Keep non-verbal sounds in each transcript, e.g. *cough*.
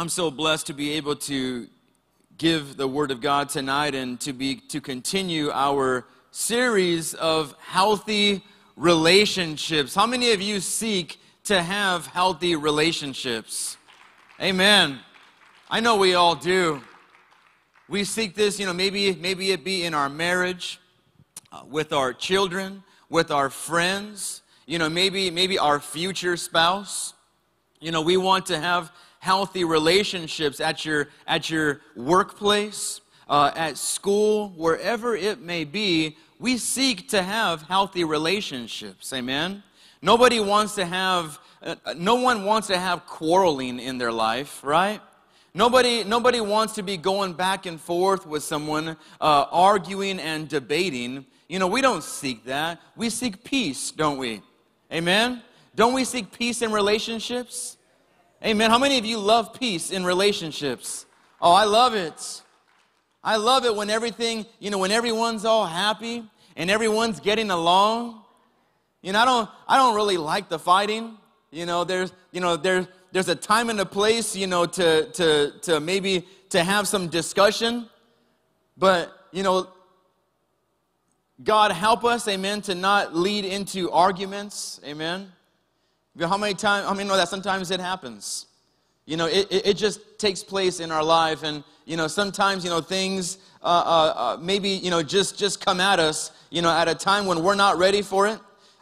I'm so blessed to be able to give the word of God tonight and to be to continue our series of healthy relationships. How many of you seek to have healthy relationships? Amen. I know we all do. We seek this, you know, maybe maybe it be in our marriage, uh, with our children, with our friends, you know, maybe maybe our future spouse. You know, we want to have healthy relationships at your at your workplace, uh, at school, wherever it may be. We seek to have healthy relationships. Amen. Nobody wants to have. Uh, no one wants to have quarreling in their life, right? Nobody, nobody wants to be going back and forth with someone, uh, arguing and debating. You know, we don't seek that. We seek peace, don't we? Amen? Don't we seek peace in relationships? Amen. How many of you love peace in relationships? Oh, I love it. I love it when everything, you know, when everyone's all happy and everyone's getting along. You know, I don't, I don't really like the fighting. You know, there's, you know, there's, there's a time and a place, you know, to, to, to maybe to have some discussion. But, you know, God help us, amen, to not lead into arguments, amen. How many times, how many know that sometimes it happens? You know, it, it, it just takes place in our life. And, you know, sometimes, you know, things uh, uh, uh, maybe, you know, just, just come at us, you know, at a time when we're not ready for it.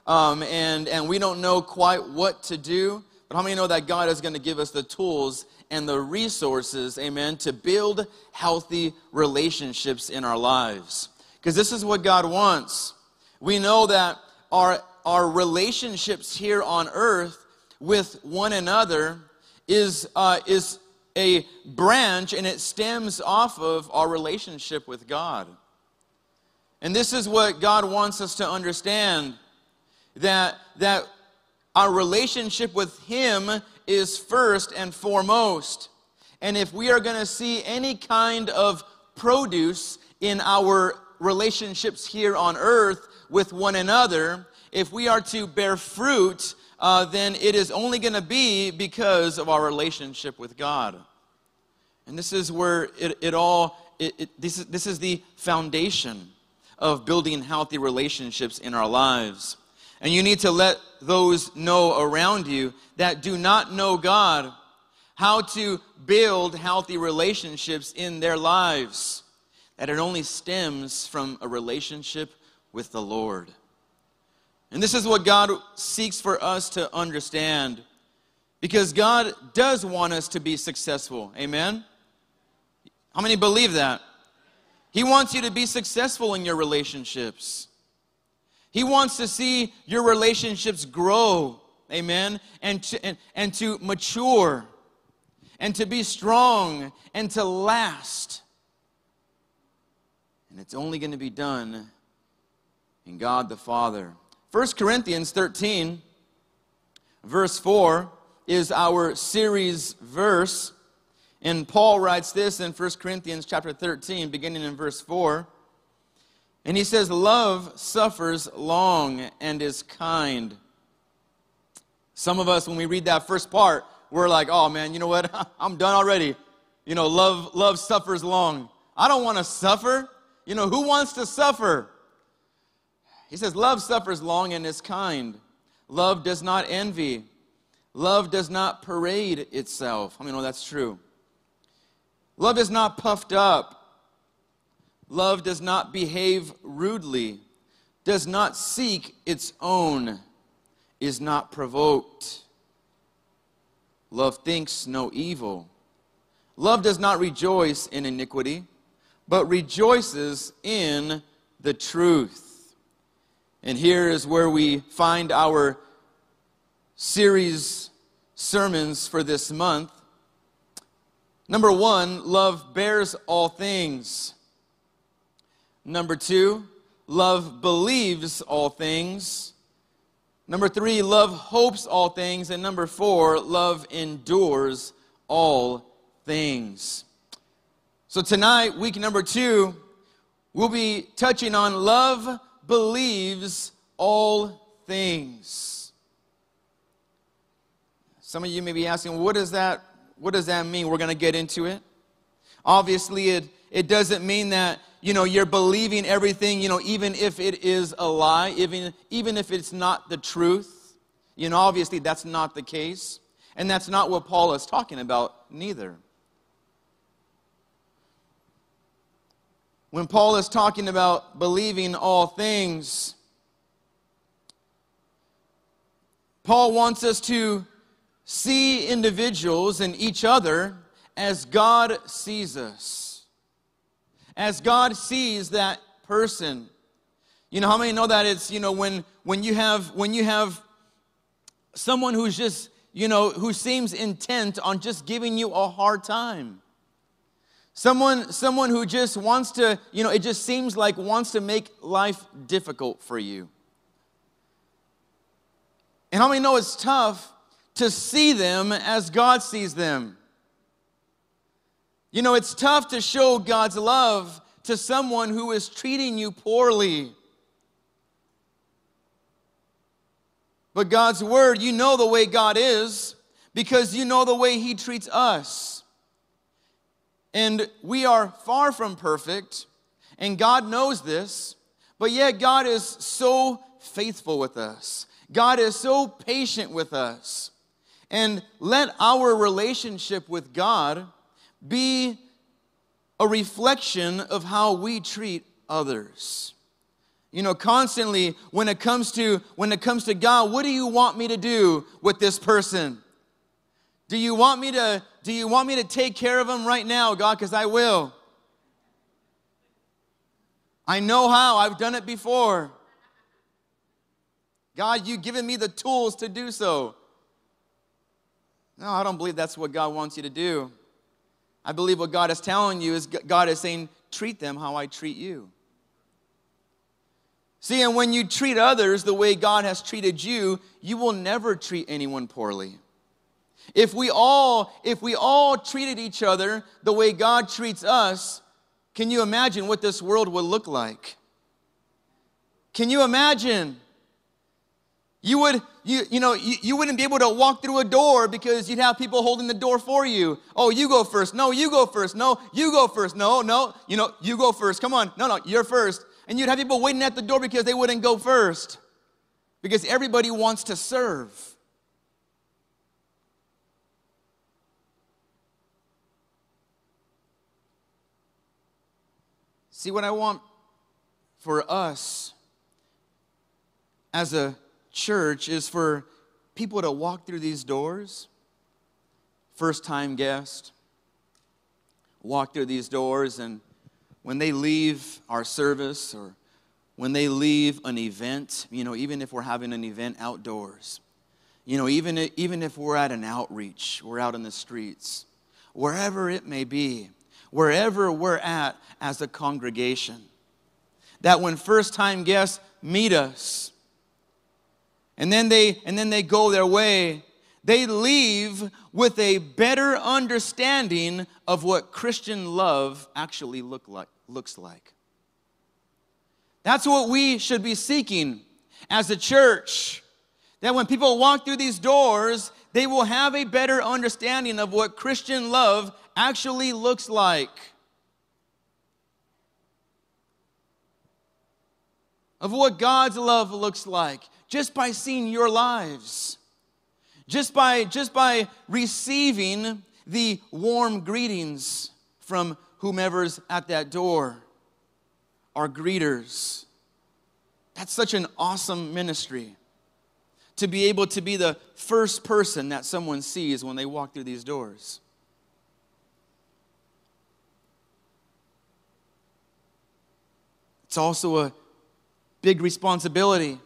Um, and, and we don't know quite what to do. But how many know that God is going to give us the tools and the resources, amen, to build healthy relationships in our lives? Because this is what God wants. We know that our, our relationships here on earth with one another is, uh, is a branch and it stems off of our relationship with God. And this is what God wants us to understand that, that our relationship with Him is first and foremost. And if we are going to see any kind of produce in our relationships here on earth with one another, if we are to bear fruit, uh, then it is only going to be because of our relationship with God. And this is where it, it all, it, it, this, is, this is the foundation of building healthy relationships in our lives. And you need to let those know around you that do not know God how to build healthy relationships in their lives. That it only stems from a relationship with the Lord. And this is what God seeks for us to understand. Because God does want us to be successful. Amen? How many believe that? He wants you to be successful in your relationships. He wants to see your relationships grow, amen, and to, and, and to mature, and to be strong, and to last. And it's only going to be done in God the Father. 1 Corinthians 13, verse 4, is our series verse. And Paul writes this in 1 Corinthians chapter 13, beginning in verse 4. And he says, Love suffers long and is kind. Some of us, when we read that first part, we're like, oh man, you know what? *laughs* I'm done already. You know, love, love suffers long. I don't want to suffer. You know, who wants to suffer? He says, Love suffers long and is kind. Love does not envy. Love does not parade itself. I mean, no, that's true. Love is not puffed up. Love does not behave rudely, does not seek its own, is not provoked. Love thinks no evil. Love does not rejoice in iniquity, but rejoices in the truth. And here is where we find our series sermons for this month. Number one, love bears all things. Number two, love believes all things. Number three, love hopes all things. And number four, love endures all things. So tonight, week number two, we'll be touching on love believes all things. Some of you may be asking, what does that, what does that mean? We're going to get into it. Obviously, it, it doesn't mean that, you know, you're believing everything, you know, even if it is a lie, even, even if it's not the truth. You know, obviously, that's not the case. And that's not what Paul is talking about, neither. When Paul is talking about believing all things, Paul wants us to see individuals and each other as God sees us. As God sees that person. You know, how many know that it's, you know, when when you have when you have someone who's just, you know, who seems intent on just giving you a hard time. Someone, someone who just wants to, you know, it just seems like wants to make life difficult for you. And how many know it's tough to see them as God sees them? You know, it's tough to show God's love to someone who is treating you poorly. But God's word, you know the way God is because you know the way He treats us. And we are far from perfect, and God knows this, but yet God is so faithful with us. God is so patient with us. And let our relationship with God be a reflection of how we treat others. You know, constantly when it comes to when it comes to God, what do you want me to do with this person? Do you want me to do you want me to take care of them right now, God? Because I will. I know how. I've done it before. God, you've given me the tools to do so. No, I don't believe that's what God wants you to do. I believe what God is telling you is God is saying, treat them how I treat you. See, and when you treat others the way God has treated you, you will never treat anyone poorly. If we all if we all treated each other the way God treats us, can you imagine what this world would look like? Can you imagine? You would you you know you, you wouldn't be able to walk through a door because you'd have people holding the door for you. Oh, you go first. No, you go first. No, you go first. No, no, you know, you go first. Come on. No, no, you're first. And you'd have people waiting at the door because they wouldn't go first. Because everybody wants to serve. See, what I want for us as a church is for people to walk through these doors, first time guest, walk through these doors, and when they leave our service or when they leave an event, you know, even if we're having an event outdoors, you know, even, even if we're at an outreach, we're out in the streets, wherever it may be, wherever we're at as a congregation. That when first time guests meet us, and then they and then they go their way, they leave with a better understanding of what Christian love actually look like, looks like. That's what we should be seeking as a church. That when people walk through these doors, they will have a better understanding of what Christian love actually looks like. Of what God's love looks like just by seeing your lives. Just by just by receiving the warm greetings from whomever's at that door. Our greeters. That's such an awesome ministry to be able to be the first person that someone sees when they walk through these doors. It's also a big responsibility.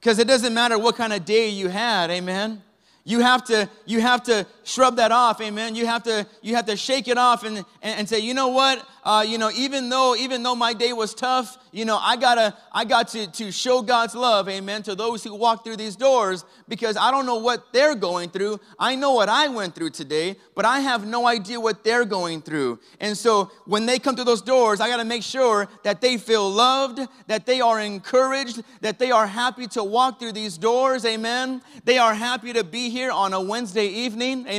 Because it doesn't matter what kind of day you had, amen. You have to, you have to shrub that off, amen. You have to, you have to shake it off and, and, and say, you know what? uh, you know, even though even though my day was tough, you know, I gotta I got to to show God's love, amen, to those who walk through these doors because I don't know what they're going through. I know what I went through today, but I have no idea what they're going through. And so when they come through those doors, I gotta make sure that they feel loved, that they are encouraged, that they are happy to walk through these doors, amen. They are happy to be here on a Wednesday evening, amen,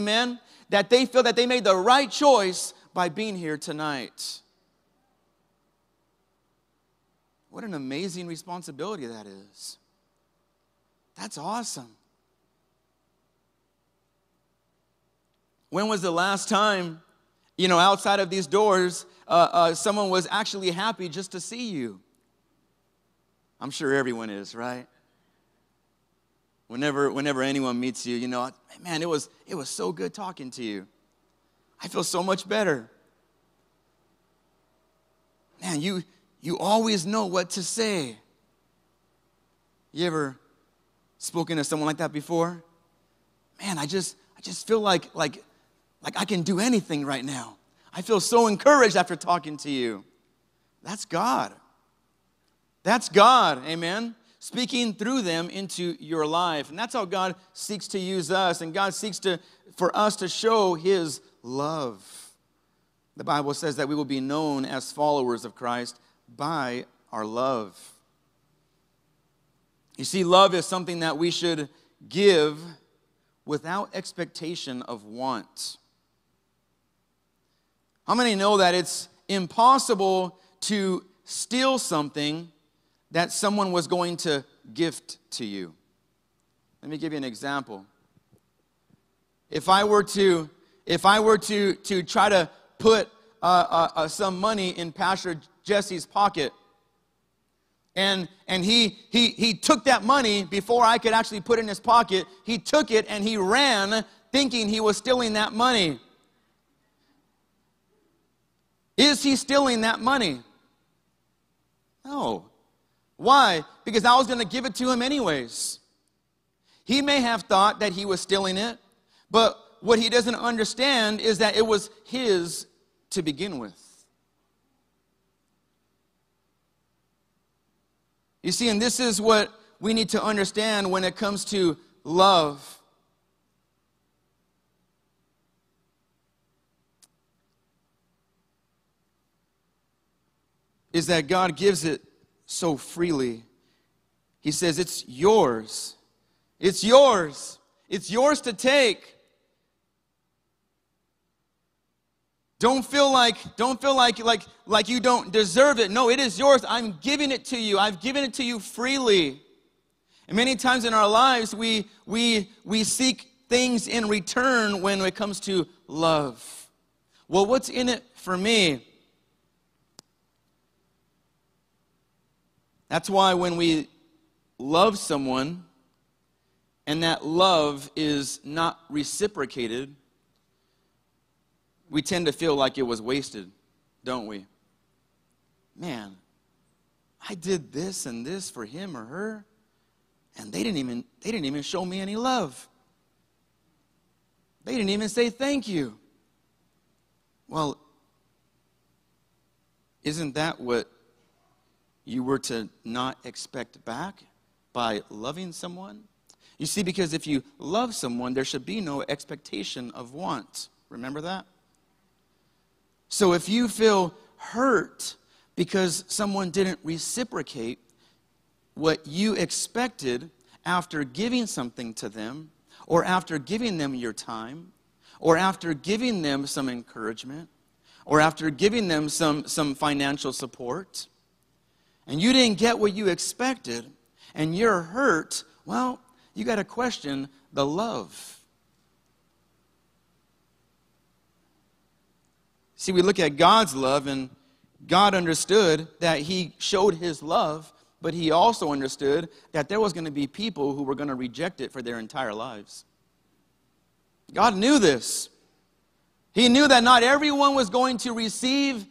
that they feel that they made the right choice by being here tonight. What an amazing responsibility that is. That's awesome. When was the last time, you know, outside of these doors, uh, uh, someone was actually happy just to see you? I'm sure everyone is, right? Whenever, whenever anyone meets you, you know, man, it was, it was so good talking to you. I feel so much better. Man, you, you always know what to say. You ever spoken to someone like that before? Man, I just I just feel like like like I can do anything right now. I feel so encouraged after talking to you. That's God. That's God. Amen. Speaking through them into your life. And that's how God seeks to use us and God seeks to for us to show his love. The Bible says that we will be known as followers of Christ by our love. You see, love is something that we should give without expectation of want. How many know that it's impossible to steal something that someone was going to gift to you? Let me give you an example. If I were to, if I were to, to try to put uh, uh, uh, some money in Pastor Jesse's pocket. And, and he, he, he took that money before I could actually put it in his pocket. He took it and he ran thinking he was stealing that money. Is he stealing that money? No. Why? Because I was going to give it to him anyways. He may have thought that he was stealing it, but what he doesn't understand is that it was his to begin with. You see, and this is what we need to understand when it comes to love. Is that God gives it so freely. He says, It's yours. It's yours. It's yours to take. Don't feel like don't feel like like like you don't deserve it. No, it is yours. I'm giving it to you. I've given it to you freely. And many times in our lives we we we seek things in return when it comes to love. Well, what's in it for me? That's why when we love someone and that love is not reciprocated, we tend to feel like it was wasted, don't we? Man, I did this and this for him or her, and they didn't even they didn't even show me any love. They didn't even say thank you. Well, isn't that what you were to not expect back by loving someone? You see, because if you love someone, there should be no expectation of want. Remember that? So if you feel hurt because someone didn't reciprocate what you expected after giving something to them, or after giving them your time, or after giving them some encouragement, or after giving them some, some financial support, and you didn't get what you expected, and you're hurt, well, you got to question the love See, we look at God's love, and God understood that He showed His love, but He also understood that there was going to be people who were going to reject it for their entire lives. God knew this. He knew that not everyone was going to receive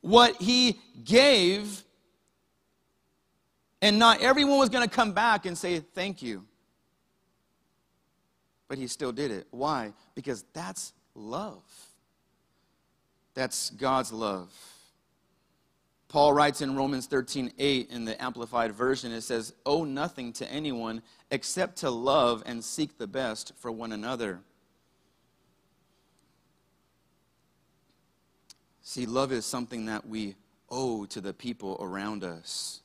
what He gave, and not everyone was going to come back and say, Thank you. But He still did it. Why? Because that's love. That's God's love. Paul writes in Romans 13 8 in the Amplified Version, it says, Owe nothing to anyone except to love and seek the best for one another. See, love is something that we owe to the people around us,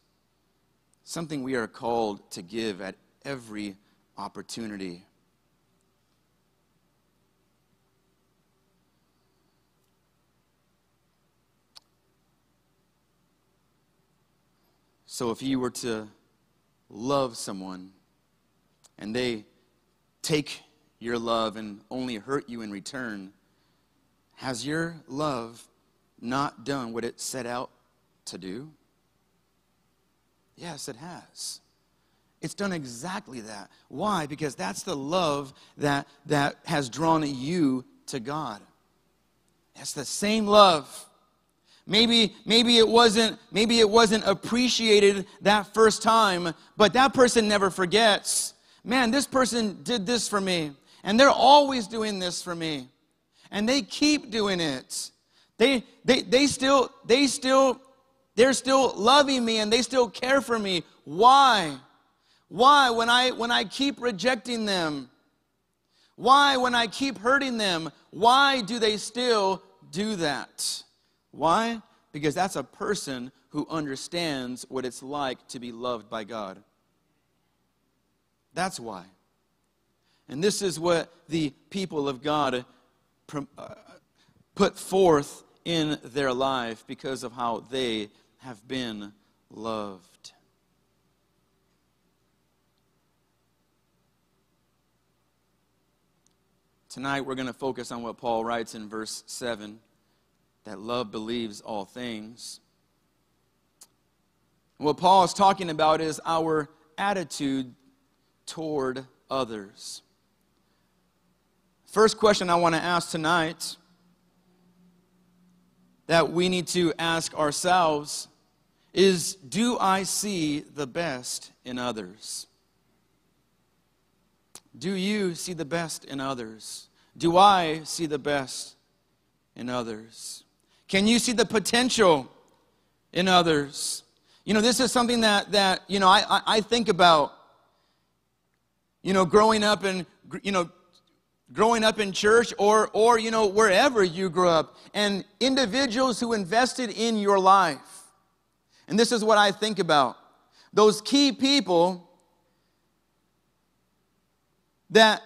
something we are called to give at every opportunity. So, if you were to love someone and they take your love and only hurt you in return, has your love not done what it set out to do? Yes, it has. It's done exactly that. Why? Because that's the love that, that has drawn you to God. That's the same love. Maybe, maybe it wasn't, maybe it wasn't appreciated that first time, but that person never forgets. Man, this person did this for me, and they're always doing this for me. And they keep doing it. They, they, they still, they still, they're still loving me and they still care for me. Why? Why when I when I keep rejecting them? Why when I keep hurting them? Why do they still do that? Why? Because that's a person who understands what it's like to be loved by God. That's why. And this is what the people of God uh, put forth in their life because of how they have been loved. Tonight we're going to focus on what Paul writes in verse 7 that love believes all things. What Paul is talking about is our attitude toward others. First question I want to ask tonight that we need to ask ourselves is Do I see the best in others? Do you see the best in others? Do I see the best in others? Can you see the potential in others? You know, this is something that, that you know, I, I, I think about, you know, growing up and, you know, growing up in church or, or you know, wherever you grew up, and individuals who invested in your life. And this is what I think about those key people that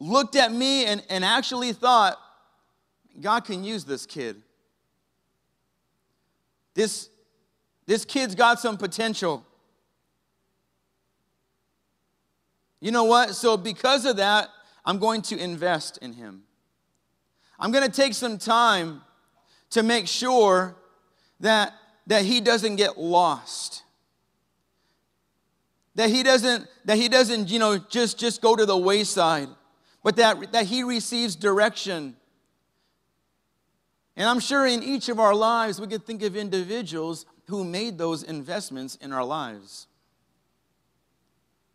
looked at me and, and actually thought, God can use this kid. This, this kid's got some potential. You know what? So, because of that, I'm going to invest in him. I'm going to take some time to make sure that, that he doesn't get lost. That he doesn't, that he doesn't, you know, just, just go to the wayside, but that, that he receives direction. And I'm sure in each of our lives, we could think of individuals who made those investments in our lives.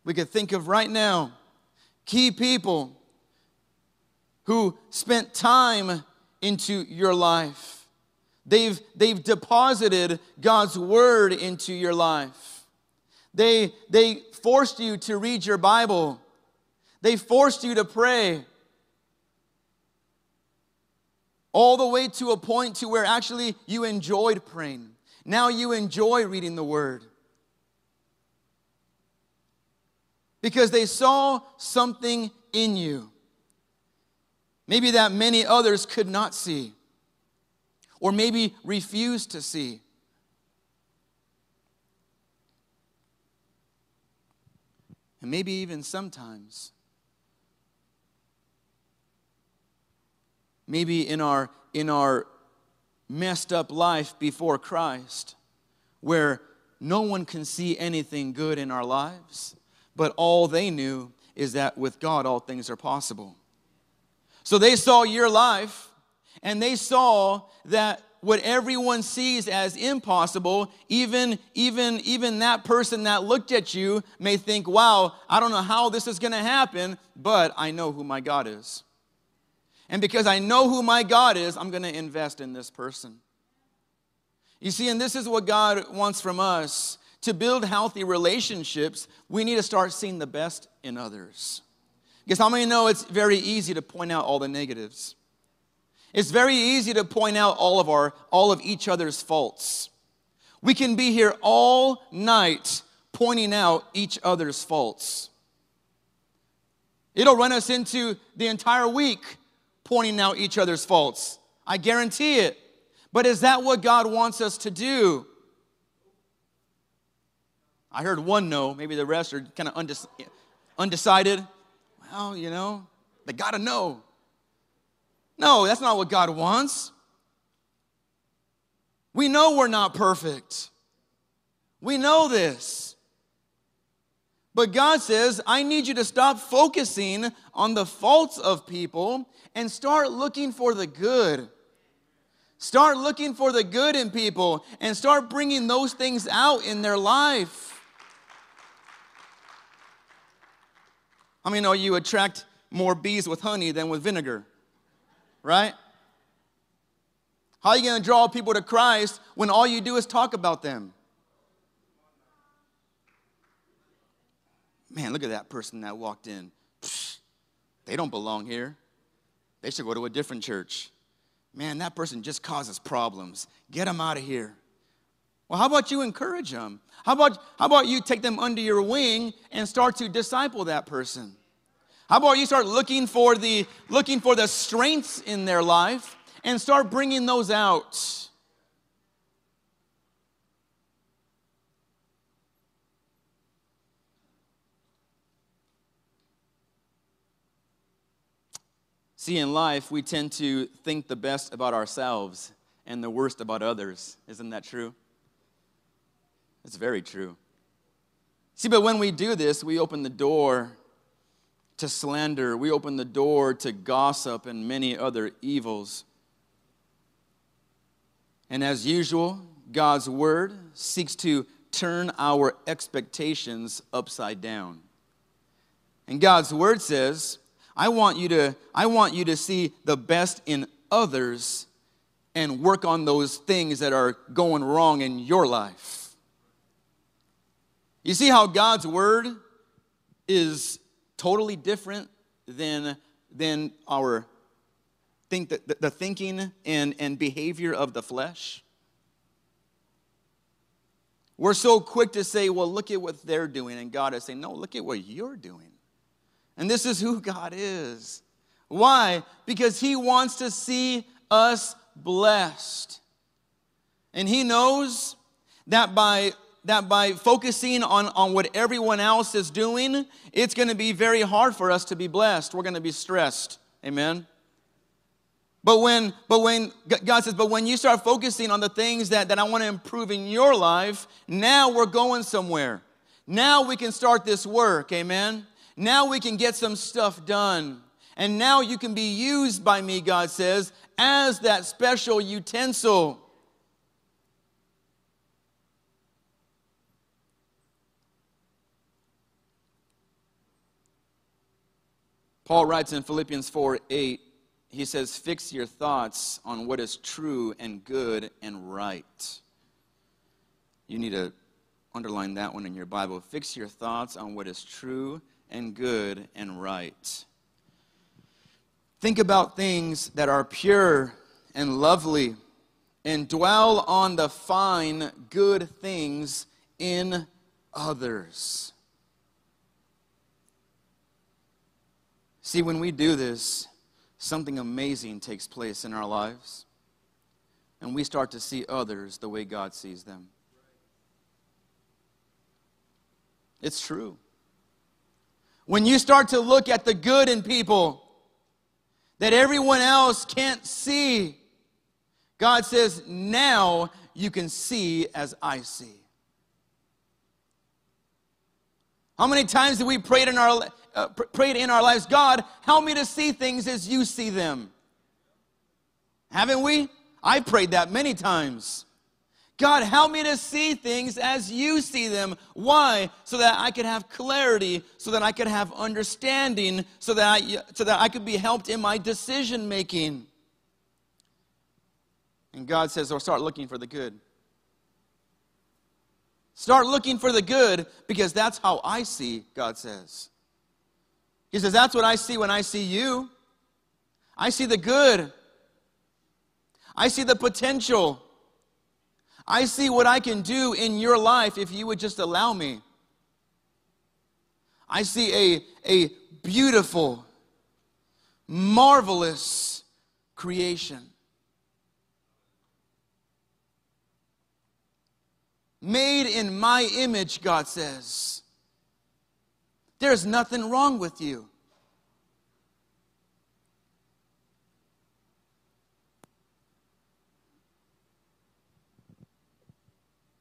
We could think of right now key people who spent time into your life. They've, they've deposited God's word into your life. They, they forced you to read your Bible. They forced you to pray. All the way to a point to where actually you enjoyed praying. Now you enjoy reading the word. Because they saw something in you maybe that many others could not see, or maybe refused to see. And maybe even sometimes, maybe in our, in our messed up life before Christ, where no one can see anything good in our lives, but all they knew is that with God all things are possible. So they saw your life and they saw that what everyone sees as impossible, even, even, even that person that looked at you may think, wow, I don't know how this is going to happen, but I know who my God is. And because I know who my God is, I'm going to invest in this person. You see, and this is what God wants from us. To build healthy relationships, we need to start seeing the best in others. Because how many know it's very easy to point out all the negatives? It's very easy to point out all of our all of each other's faults. We can be here all night pointing out each other's faults. It'll run us into the entire week pointing out each other's faults. I guarantee it. But is that what God wants us to do? I heard one no, maybe the rest are kind of undec- undecided. Well, you know, they got to know. No, that's not what God wants. We know we're not perfect. We know this. But God says, I need you to stop focusing on the faults of people and start looking for the good. Start looking for the good in people and start bringing those things out in their life. I mean, know you attract more bees with honey than with vinegar, right? How are you going to draw people to Christ when all you do is talk about them? Man, look at that person that walked in. They don't belong here. They should go to a different church. Man, that person just causes problems. Get them out of here. Well, how about you encourage them? How about, how about you take them under your wing and start to disciple that person? How about you start looking for the looking for the strengths in their life and start bringing those out? See, in life, we tend to think the best about ourselves and the worst about others. Isn't that true? It's very true. See, but when we do this, we open the door to slander, we open the door to gossip and many other evils. And as usual, God's word seeks to turn our expectations upside down. And God's word says, I want you to, I want you to see the best in others and work on those things that are going wrong in your life. You see how God's word is totally different than, than our think the, the thinking and, and behavior of the flesh? We're so quick to say, well, look at what they're doing. And God is saying, no, look at what you're doing. And this is who God is. Why? Because He wants to see us blessed. And He knows that by that by focusing on, on what everyone else is doing, it's going to be very hard for us to be blessed. We're going to be stressed. Amen. But when, but when God says, but when you start focusing on the things that, that I want to improve in your life, now we're going somewhere. Now we can start this work. Amen. Now we can get some stuff done. And now you can be used by me, God says, as that special utensil. Paul writes in Philippians 4 8, he says, Fix your thoughts on what is true and good and right. You need to underline that one in your Bible. Fix your thoughts on what is true and good and right. Think about things that are pure and lovely, and dwell on the fine, good things in others. See, when we do this, something amazing takes place in our lives, and we start to see others the way God sees them. It's true. When you start to look at the good in people that everyone else can't see, God says, now you can see as I see. How many times have we prayed in our uh, prayed in our lives, God, help me to see things as you see them? Haven't we? I prayed that many times. God, help me to see things as you see them. Why? So that I could have clarity, so that I could have understanding, so that I, so that I could be helped in my decision making. And God says, or oh, start looking for the good. Start looking for the good because that's how I see, God says. He says, That's what I see when I see you. I see the good, I see the potential. I see what I can do in your life if you would just allow me. I see a, a beautiful, marvelous creation. made in my image, God says. There's nothing wrong with you.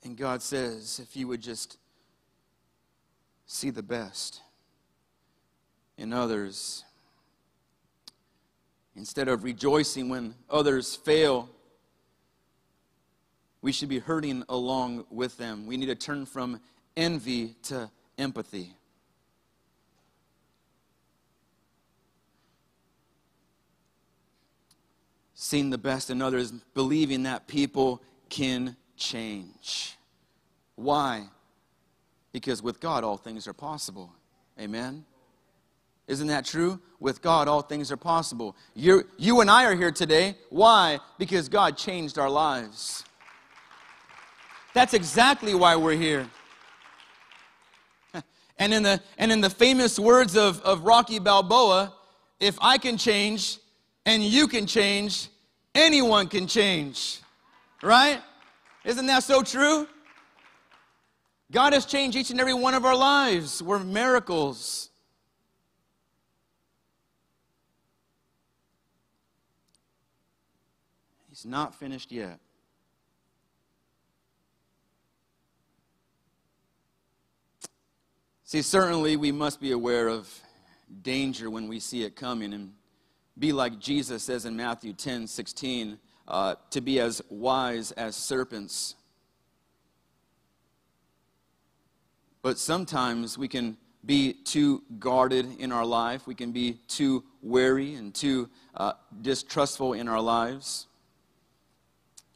And God says, if you would just see the best in others, instead of rejoicing when others fail, we should be hurting along with them. We need to turn from envy to empathy. Seeing the best in others, believing that people can change. Why? Because with God, all things are possible. Amen? Isn't that true? With God, all things are possible. you you and I are here today. Why? Because God changed our lives. That's exactly why we're here. And in the, and in the famous words of, of Rocky Balboa, if I can change and you can change, anyone can change. Right? Isn't that so true? God has changed each and every one of our lives. We're miracles. He's not finished yet. See, certainly we must be aware of danger when we see it coming and be like Jesus says in Matthew 10 16 uh, to be as wise as serpents. But sometimes we can be too guarded in our life. We can be too wary and too uh, distrustful in our lives.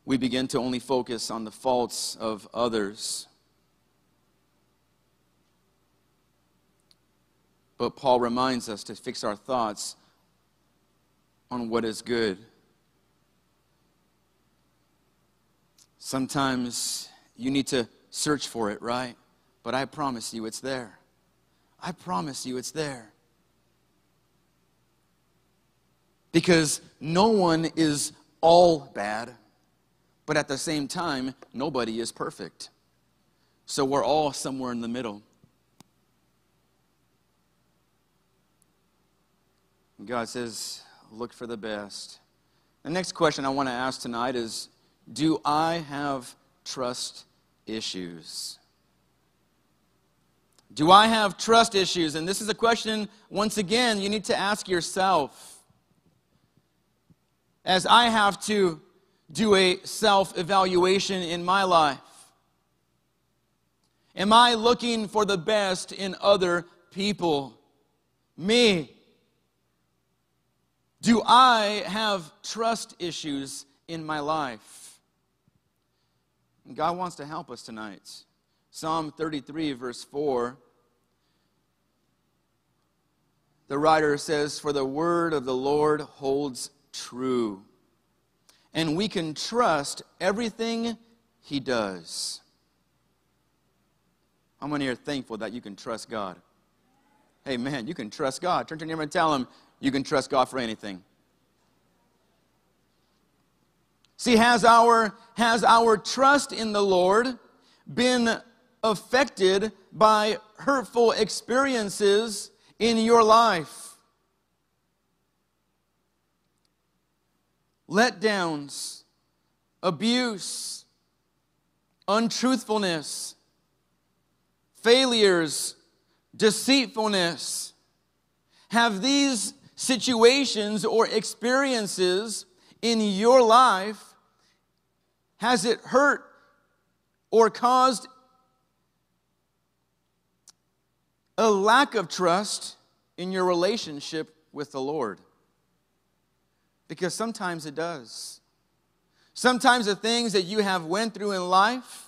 We begin to only focus on the faults of others. But Paul reminds us to fix our thoughts on what is good. Sometimes you need to search for it, right? But I promise you it's there. I promise you it's there. Because no one is all bad, but at the same time, nobody is perfect. So we're all somewhere in the middle. God says, look for the best. The next question I want to ask tonight is do I have trust issues? Do I have trust issues? And this is a question, once again, you need to ask yourself. As I have to do a self evaluation in my life, am I looking for the best in other people? Me. Do I have trust issues in my life? God wants to help us tonight. Psalm 33, verse 4. The writer says, For the word of the Lord holds true, and we can trust everything he does. How many are thankful that you can trust God? Hey, man, you can trust God. Turn to your neighbor and tell him you can trust God for anything. See, has our, has our trust in the Lord been affected by hurtful experiences in your life? Letdowns, abuse, untruthfulness, failures, deceitfulness. Have these situations or experiences in your life, has it hurt or caused a lack of trust in your relationship with the Lord? Because sometimes it does. Sometimes the things that you have went through in life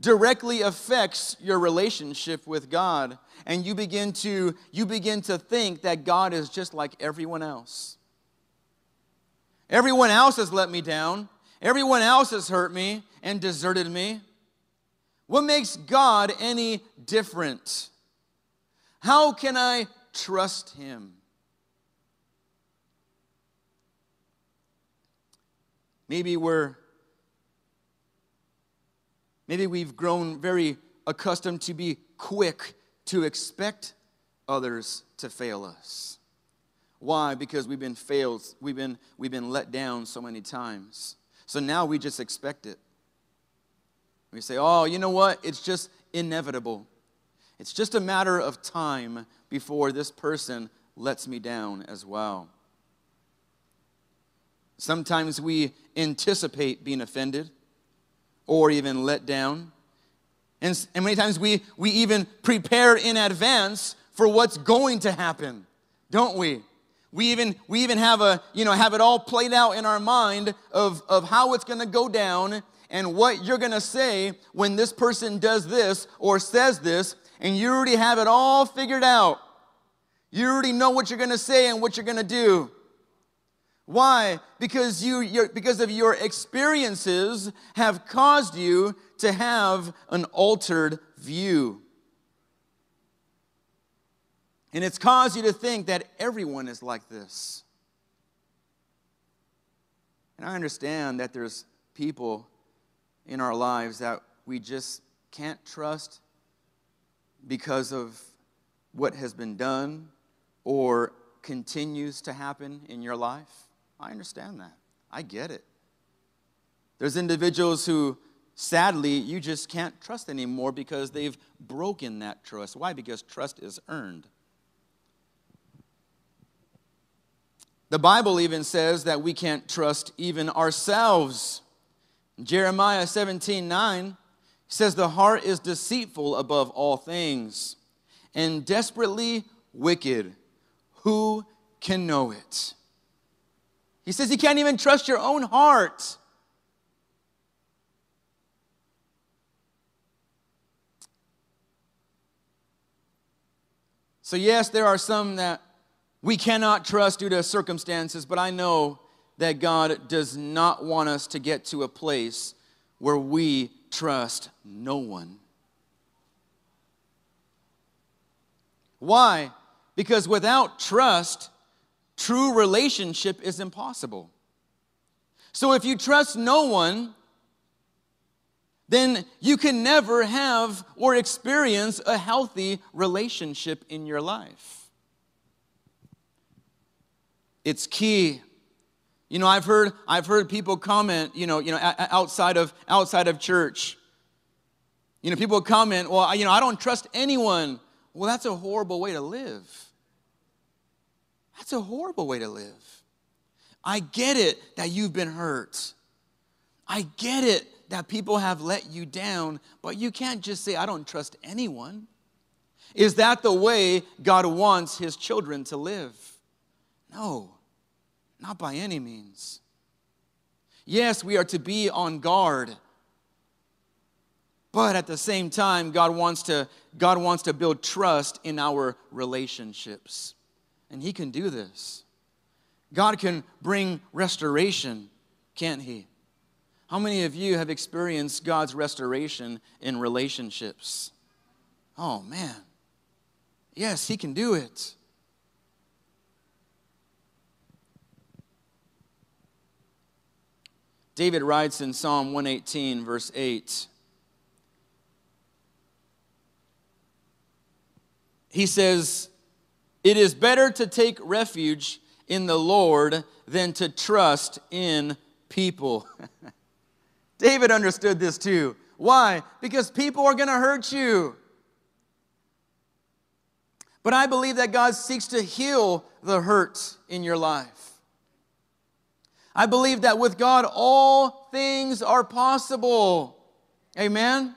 directly affects your relationship with God and you begin to you begin to think that God is just like everyone else. Everyone else has let me down. Everyone else has hurt me and deserted me. What makes God any different? How can I trust him? Maybe we're Maybe we've grown very accustomed to be quick to expect others to fail us. Why? Because we've been failed, we've been, we've been let down so many times. So now we just expect it. We say, oh, you know what? It's just inevitable. It's just a matter of time before this person lets me down as well. Sometimes we anticipate being offended or even let down. And, and many times we, we even prepare in advance for what's going to happen, don't we? We even, we even have, a, you know, have it all played out in our mind of, of how it's going to go down and what you're going to say when this person does this or says this, and you already have it all figured out. You already know what you're going to say and what you're going to do. Why? Because you because of your experiences have caused you to have an altered view. And it's caused you to think that everyone is like this. And I understand that there's people in our lives that we just can't trust because of what has been done or continues to happen in your life. I understand that. I get it. There's individuals who, sadly, you just can't trust anymore because they've broken that trust. Why? Because trust is earned. The Bible even says that we can't trust even ourselves. Jeremiah 17 9 says, The heart is deceitful above all things and desperately wicked. Who can know it? He says you can't even trust your own heart. So, yes, there are some that we cannot trust due to circumstances, but I know that God does not want us to get to a place where we trust no one. Why? Because without trust, true relationship is impossible. So if you trust no one, then you can never have or experience a healthy relationship in your life. It's key. You know, I've heard I've heard people comment, you know, you know, outside of outside of church. You know, people comment, "Well, you know, I don't trust anyone." Well, that's a horrible way to live. That's a horrible way to live. I get it that you've been hurt. I get it that people have let you down, but you can't just say, I don't trust anyone. Is that the way God wants his children to live? No, not by any means. Yes, we are to be on guard. But at the same time, God wants to, God wants to build trust in our relationships. And He can do this. God can bring restoration, can't He? How many of you have experienced God's restoration in relationships? Oh, man. Yes, He can do it. David writes in Psalm 118, verse 8. He says, it is better to take refuge in the Lord than to trust in people. *laughs* David understood this too. Why? Because people are going to hurt you. But I believe that God seeks to heal the hurt in your life. I believe that with God, all things are possible. Amen?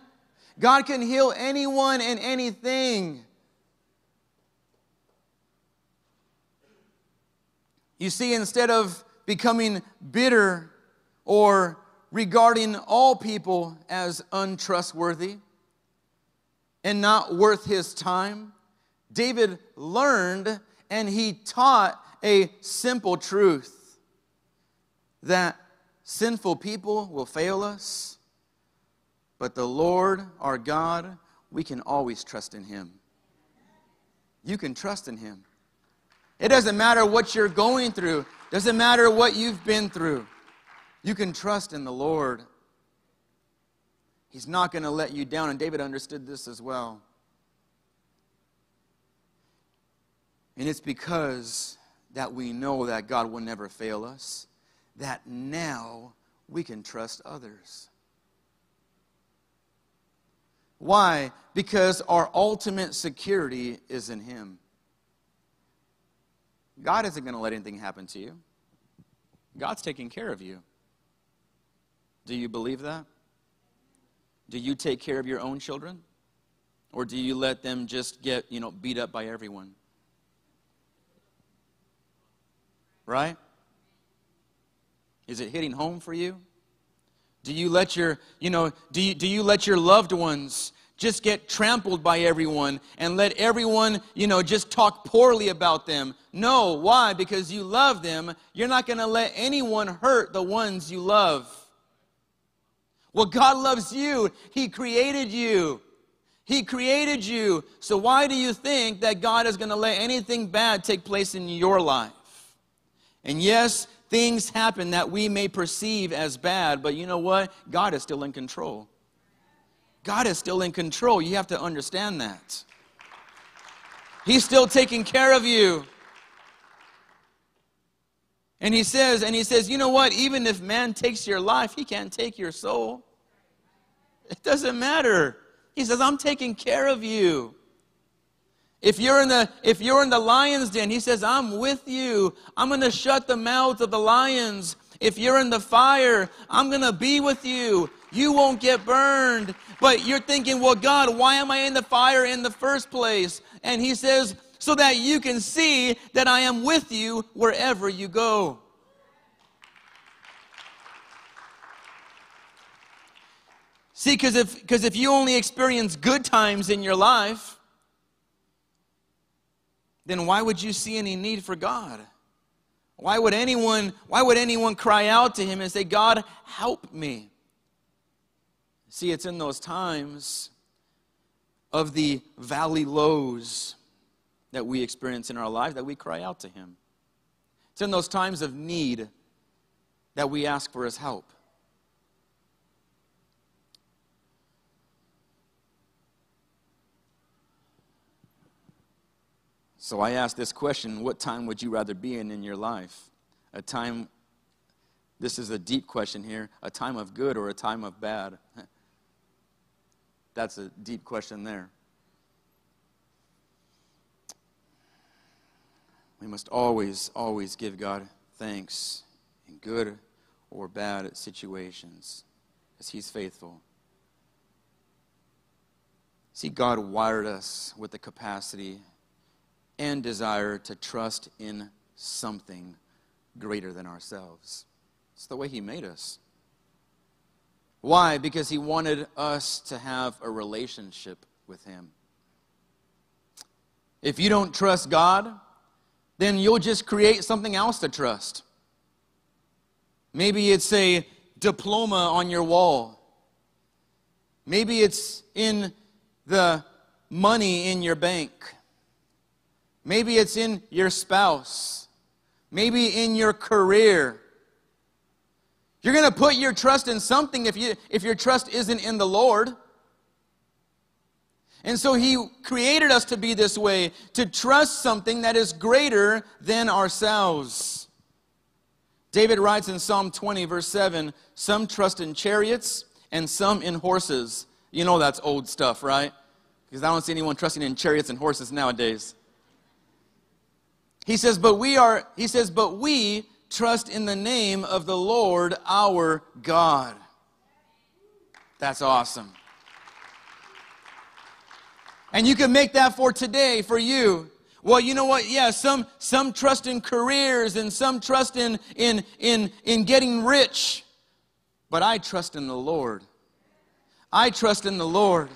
God can heal anyone and anything. You see, instead of becoming bitter or regarding all people as untrustworthy and not worth his time, David learned and he taught a simple truth that sinful people will fail us, but the Lord our God, we can always trust in him. You can trust in him. It doesn't matter what you're going through, doesn't matter what you've been through. You can trust in the Lord. He's not going to let you down. And David understood this as well. And it's because that we know that God will never fail us, that now we can trust others. Why? Because our ultimate security is in Him. God isn't going to let anything happen to you, God's taking care of you. Do you believe that? Do you take care of your own children? Or do you let them just get, you know, beat up by everyone? Right? Is it hitting home for you? Do you let your, you know, do you, do you let your loved ones just get trampled by everyone and let everyone, you know, just talk poorly about them? No. Why? Because you love them. You're not going to let anyone hurt the ones you love. Well, God loves you. He created you. He created you. So why do you think that God is going to let anything bad take place in your life? And yes, things happen that we may perceive as bad, but you know what? God is still in control. God is still in control. You have to understand that. He's still taking care of you. And he says, and he says, you know what? Even if man takes your life, he can't take your soul. It doesn't matter. He says, I'm taking care of you. If you're in the if you're in the lion's den, he says, I'm with you. I'm gonna shut the mouths of the lions. If you're in the fire, I'm gonna be with you. You won't get burned. But you're thinking, well, God, why am I in the fire in the first place? And he says, so that you can see that I am with you wherever you go. See, because if, because if you only experience good times in your life, then why would you see any need for God? Why would anyone, why would anyone cry out to him and say, God, help me? See, it's in those times of the valley lows that we experience in our life that we cry out to Him. It's in those times of need that we ask for His help. So I ask this question what time would you rather be in in your life? A time, this is a deep question here, a time of good or a time of bad? *laughs* That's a deep question there. We must always, always give God thanks in good or bad situations as He's faithful. See, God wired us with the capacity and desire to trust in something greater than ourselves. It's the way He made us. Why? Because He wanted us to have a relationship with Him. If you don't trust God, then you'll just create something else to trust. Maybe it's a diploma on your wall. Maybe it's in the money in your bank. Maybe it's in your spouse. Maybe in your career. You're going to put your trust in something if, you, if your trust isn't in the Lord. And so he created us to be this way, to trust something that is greater than ourselves. David writes in Psalm 20, verse 7 Some trust in chariots and some in horses. You know that's old stuff, right? Because I don't see anyone trusting in chariots and horses nowadays. He says, but we are, he says, but we trust in the name of the Lord our God. That's awesome. And you can make that for today, for you. Well, you know what? Yeah, some, some trust in careers and some trust in, in, in, in getting rich. But I trust in the Lord. I trust in the Lord.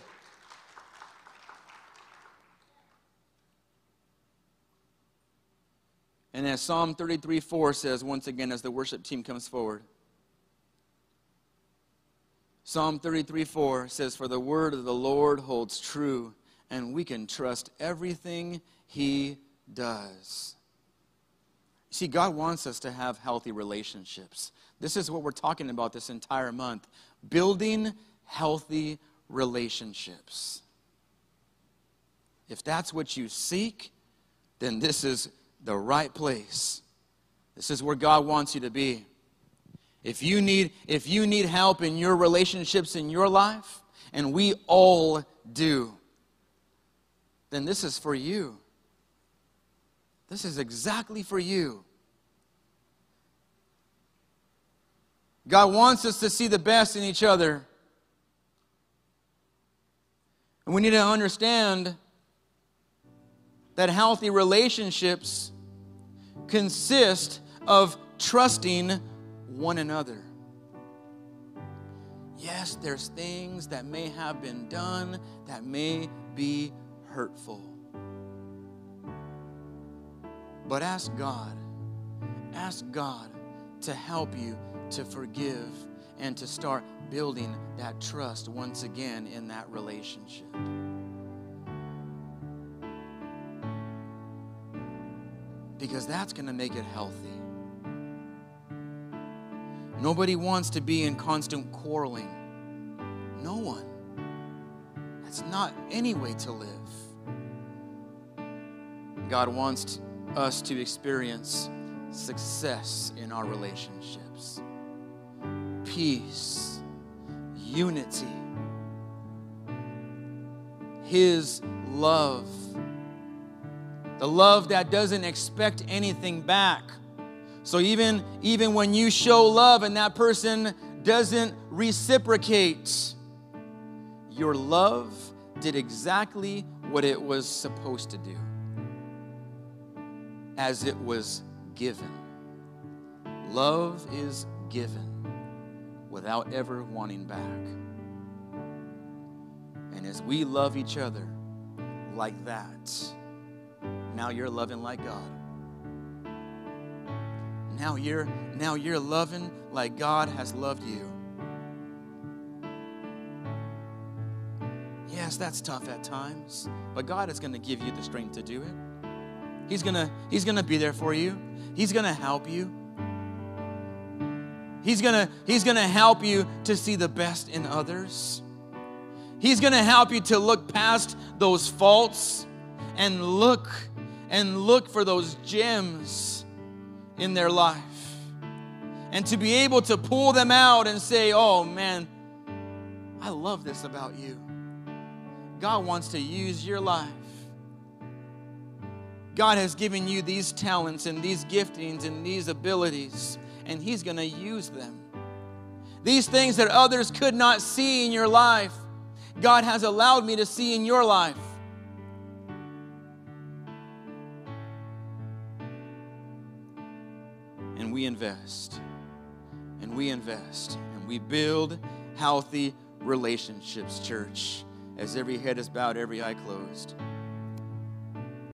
And as Psalm 33 4 says, once again, as the worship team comes forward, Psalm 33 4 says, For the word of the Lord holds true and we can trust everything He does. See, God wants us to have healthy relationships. This is what we're talking about this entire month building healthy relationships. If that's what you seek, then this is the right place. This is where God wants you to be. If you need if you need help in your relationships in your life, and we all do, then this is for you. This is exactly for you. God wants us to see the best in each other. And we need to understand that healthy relationships consist of trusting one another. Yes, there's things that may have been done that may be hurtful. But ask God, ask God to help you to forgive and to start building that trust once again in that relationship. Because that's going to make it healthy. Nobody wants to be in constant quarreling. No one. That's not any way to live. God wants us to experience success in our relationships peace, unity, His love. The love that doesn't expect anything back. So even, even when you show love and that person doesn't reciprocate, your love did exactly what it was supposed to do as it was given. Love is given without ever wanting back. And as we love each other like that, now you're loving like God. Now you're now you're loving like God has loved you. Yes, that's tough at times, but God is going to give you the strength to do it. He's going to he's going to be there for you. He's going to help you. He's gonna, he's gonna help you to see the best in others. He's gonna help you to look past those faults and look and look for those gems in their life. And to be able to pull them out and say, oh man, I love this about you. God wants to use your life. God has given you these talents and these giftings and these abilities and He's going to use them. These things that others could not see in your life, God has allowed me to see in your life. We invest, and we invest, and we build healthy relationships, church, as every head is bowed, every eye closed.